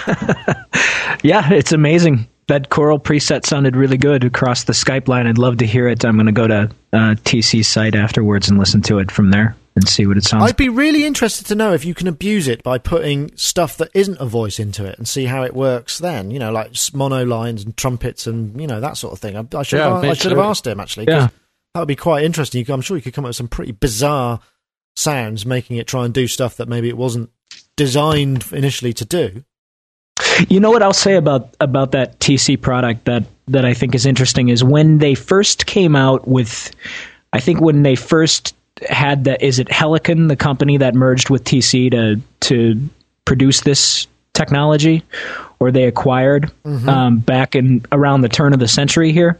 yeah, it's amazing. That choral preset sounded really good across the Skype line. I'd love to hear it. I'm going to go to uh, TC's site afterwards and listen to it from there and see what it sounds. Like. I'd be really interested to know if you can abuse it by putting stuff that isn't a voice into it and see how it works. Then you know, like mono lines and trumpets and you know that sort of thing. I, I should yeah, have, I should have asked him actually. Yeah, that would be quite interesting. I'm sure you could come up with some pretty bizarre sounds, making it try and do stuff that maybe it wasn't designed initially to do. You know what I'll say about about that TC product that that I think is interesting is when they first came out with, I think when they first had that is it Helicon, the company that merged with TC to to produce this technology, or they acquired mm-hmm. um, back in around the turn of the century here.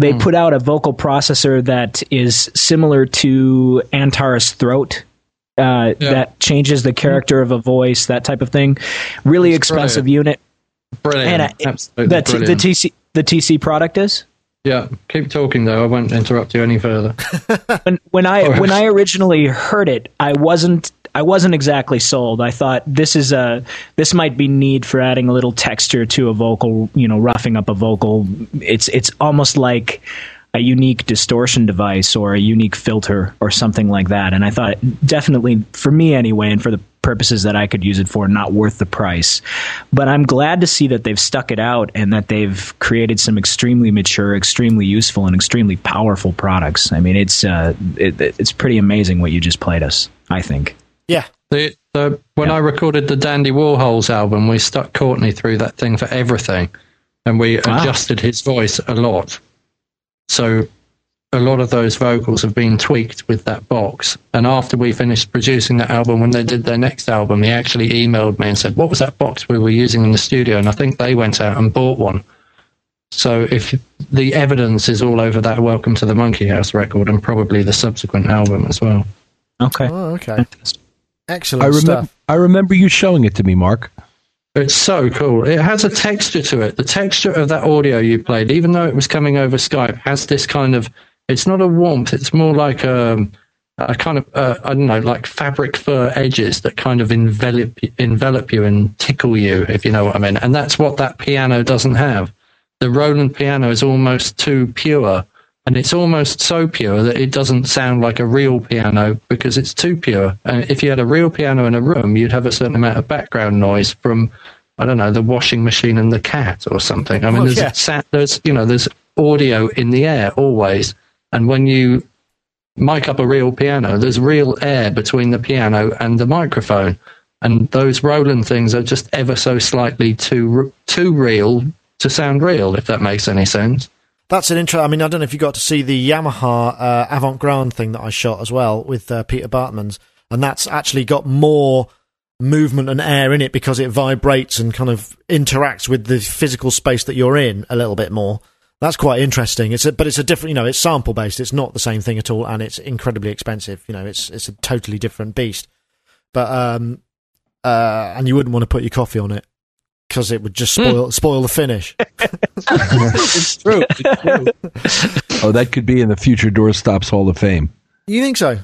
They mm. put out a vocal processor that is similar to Antares Throat. Uh, yeah. That changes the character of a voice, that type of thing. Really it's expensive brilliant. unit. Brilliant. And, uh, Absolutely the, brilliant. the TC the TC product is. Yeah, keep talking though. I won't interrupt you any further. when, when I when I originally heard it, I wasn't I wasn't exactly sold. I thought this is a this might be need for adding a little texture to a vocal, you know, roughing up a vocal. It's it's almost like a unique distortion device or a unique filter or something like that. And I thought definitely for me anyway, and for the purposes that I could use it for, not worth the price. But I'm glad to see that they've stuck it out and that they've created some extremely mature, extremely useful, and extremely powerful products. I mean, it's uh, it, it's pretty amazing what you just played us. I think. Yeah. The, the, when yeah. I recorded the Dandy Warhols album, we stuck Courtney through that thing for everything, and we wow. adjusted his voice a lot. So a lot of those vocals have been tweaked with that box. And after we finished producing that album, when they did their next album, he actually emailed me and said, "What was that box we were using in the studio?" And I think they went out and bought one. So if the evidence is all over that "Welcome to the Monkey House" record and probably the subsequent album as well. Okay. Oh, okay. Excellent I remember, stuff. I remember you showing it to me, Mark. It's so cool. It has a texture to it. The texture of that audio you played, even though it was coming over Skype, has this kind of. It's not a warmth. It's more like a, a kind of uh, I don't know, like fabric fur edges that kind of envelop envelop you and tickle you, if you know what I mean. And that's what that piano doesn't have. The Roland piano is almost too pure and it's almost so pure that it doesn't sound like a real piano because it's too pure. And if you had a real piano in a room, you'd have a certain amount of background noise from, I don't know, the washing machine and the cat or something. I mean, Oh, there's, yeah. there's, you know, there's audio in the air always. And when you mic up a real piano, there's real air between the piano and the microphone. And those Roland things are just ever so slightly too too real to sound real, if that makes any sense. That's an intro. I mean, I don't know if you got to see the Yamaha uh, AvantGrand thing that I shot as well with uh, Peter Bartmans, and that's actually got more movement and air in it because it vibrates and kind of interacts with the physical space that you're in a little bit more. That's quite interesting. It's a, but it's a different, you know, it's sample based. It's not the same thing at all, and it's incredibly expensive. You know, it's it's a totally different beast. But um, uh, and you wouldn't want to put your coffee on it because it would just spoil spoil the finish. it's true. It's true. oh, that could be in the future Doorstops Hall of Fame. You think so?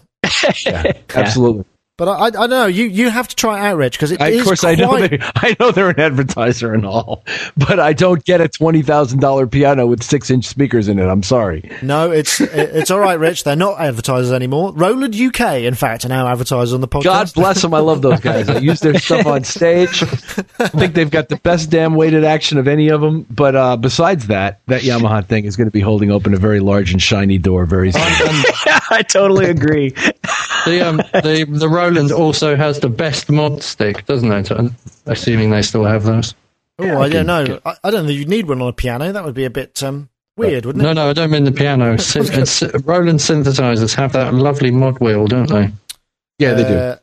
Absolutely. But I, I, I don't know. You you have to try it out, Rich, because it I, is of course, I know they, I know they're an advertiser and all, but I don't get a twenty thousand dollar piano with six inch speakers in it. I'm sorry. No, it's it's all right, Rich. They're not advertisers anymore. Roland UK, in fact, are now advertisers on the podcast. God bless them. I love those guys. I use their stuff on stage. I think they've got the best damn weighted action of any of them. But uh, besides that, that Yamaha thing is going to be holding open a very large and shiny door very soon. I totally agree. The um, the the Roland also has the best mod stick, doesn't it? I'm assuming they still have those. Oh, I don't know. I, I don't think you'd need one on a piano. That would be a bit um, weird, wouldn't it? no, no, I don't mean the piano. Syn- Roland synthesizers have that lovely mod wheel, don't they? yeah, they do. Uh,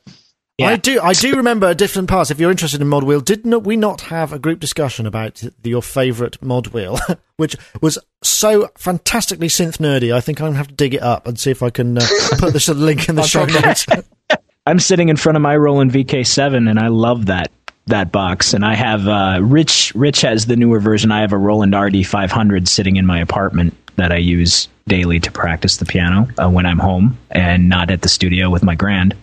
I do. I do remember a different parts. If you're interested in mod wheel, did not we not have a group discussion about the, your favourite mod wheel, which was so fantastically synth nerdy? I think I'm gonna have to dig it up and see if I can uh, put this link in the show notes. I'm sitting in front of my Roland VK7, and I love that that box. And I have uh, Rich. Rich has the newer version. I have a Roland RD500 sitting in my apartment that I use daily to practice the piano uh, when I'm home and not at the studio with my grand.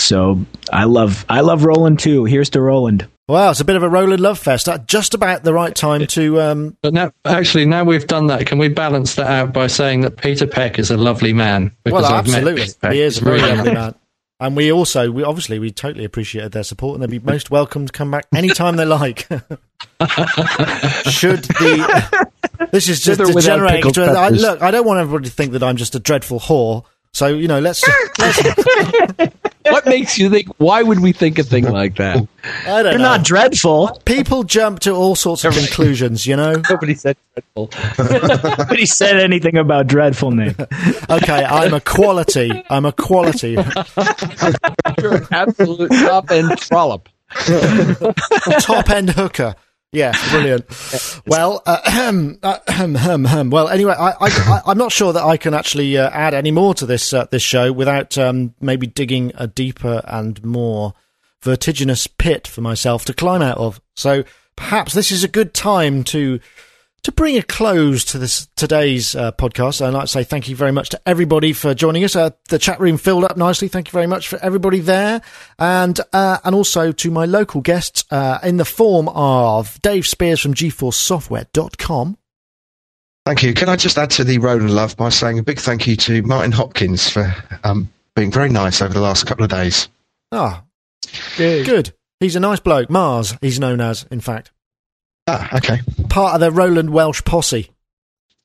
So I love I love Roland too. Here's to Roland. Wow, it's a bit of a Roland love fest. At just about the right time to. Um, But now, actually, now we've done that, can we balance that out by saying that Peter Peck is a lovely man? well, I've absolutely, he is a very lovely man. And we also, we obviously, we totally appreciated their support, and they'd be most welcome to come back anytime they like. Should the this is just With degenerating I, look, I don't want everybody to think that I'm just a dreadful whore. So you know, let's. let's what makes you think? Why would we think a thing like that? I don't You're know. not dreadful. People jump to all sorts of conclusions, you know. Nobody said dreadful. Nobody said anything about dreadful, Nick. Okay, I'm a quality. I'm a quality. You're an absolute top end trollop. top end hooker. Yeah, brilliant. Well, uh, ahem, uh, ahem, ahem, ahem. well. Anyway, I, I'm not sure that I can actually uh, add any more to this uh, this show without um, maybe digging a deeper and more vertiginous pit for myself to climb out of. So perhaps this is a good time to to bring a close to this today's uh, podcast. I'd like to say thank you very much to everybody for joining us. Uh, the chat room filled up nicely. Thank you very much for everybody there, and uh, and also to my local guests uh, in the form of Dave Spiers from GForceSoftware.com. Thank you. Can I just add to the Roland love by saying a big thank you to Martin Hopkins for um, being very nice over the last couple of days. Ah, good. good. He's a nice bloke. Mars, he's known as, in fact, Ah, okay. part of the Roland Welsh posse.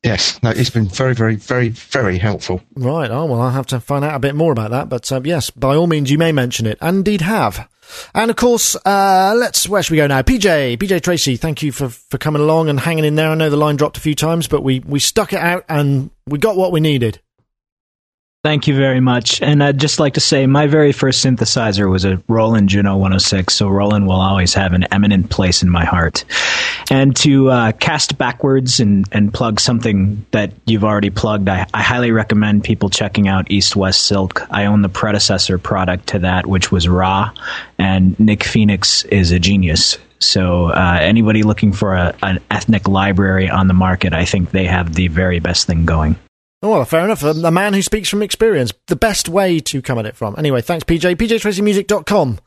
Yes. No, he's been very, very, very, very helpful. Right. Oh, well, I'll have to find out a bit more about that. But uh, yes, by all means, you may mention it. And indeed have. And of course, uh, let's, where should we go now? PJ, PJ Tracy, thank you for, for coming along and hanging in there. I know the line dropped a few times, but we, we stuck it out and we got what we needed. Thank you very much. And I'd just like to say my very first synthesizer was a Roland Juno 106, so Roland will always have an eminent place in my heart. And to uh, cast backwards and, and plug something that you've already plugged, I, I highly recommend people checking out East West Silk. I own the predecessor product to that, which was Raw, and Nick Phoenix is a genius. So uh, anybody looking for a, an ethnic library on the market, I think they have the very best thing going. Oh, well, fair enough. A, a man who speaks from experience. The best way to come at it from. Anyway, thanks, PJ. PJTracyMusic.com.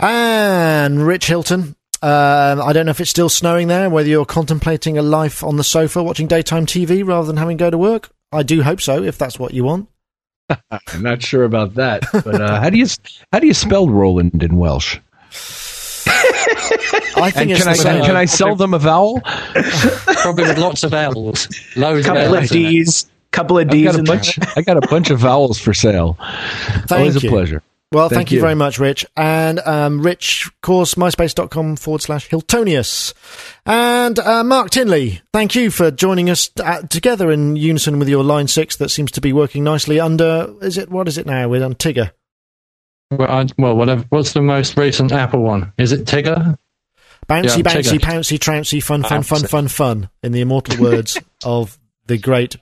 And Rich Hilton. Um, I don't know if it's still snowing there, whether you're contemplating a life on the sofa watching daytime TV rather than having to go to work. I do hope so, if that's what you want. I'm not sure about that, but uh, how do you how do you spell Roland in Welsh? I think And it's can I the can I sell them a vowel? Probably with lots of L's. Loads couple of of L's. D's, couple of I've got a in bunch. there. I got a bunch of vowels for sale. Thank Always you. a pleasure. Well, thank, Thank you. you. very much, Rich. And um, Rich, of course, myspace.com forward slash Hiltonius. And uh, Mark Tinley, thank you for joining us uh, together in unison with your line six that seems to be working nicely under, is it, what is it now? We're on Tigger. Well, I, well, whatever. What's the most recent Apple one? Is it Tigger? Bouncy, Yeah, bouncy, Tigger. pouncy, trouncy, fun, fun, fun, Bouncy. fun, fun, in the immortal words of the great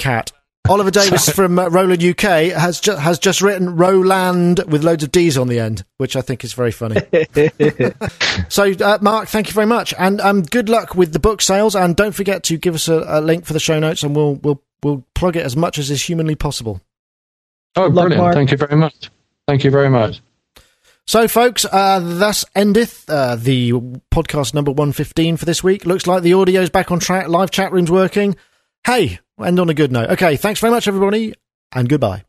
cat. Oliver Davis from uh, Roland UK has ju- has just written Roland with loads of D's on the end, which I think is very funny. so, uh, Mark, thank you very much, and um, good luck with the book sales. And don't forget to give us a, a link for the show notes, and we'll we'll we'll plug it as much as is humanly possible. Oh, Good luck, brilliant. Mark. Thank you very much. Thank you very much. So, folks, uh, thus endeth uh, the podcast number 115 for this week. Looks like the audio's back on track. Live chat room's working. Hey, end on a good note. Okay, thanks very much, everybody, and goodbye.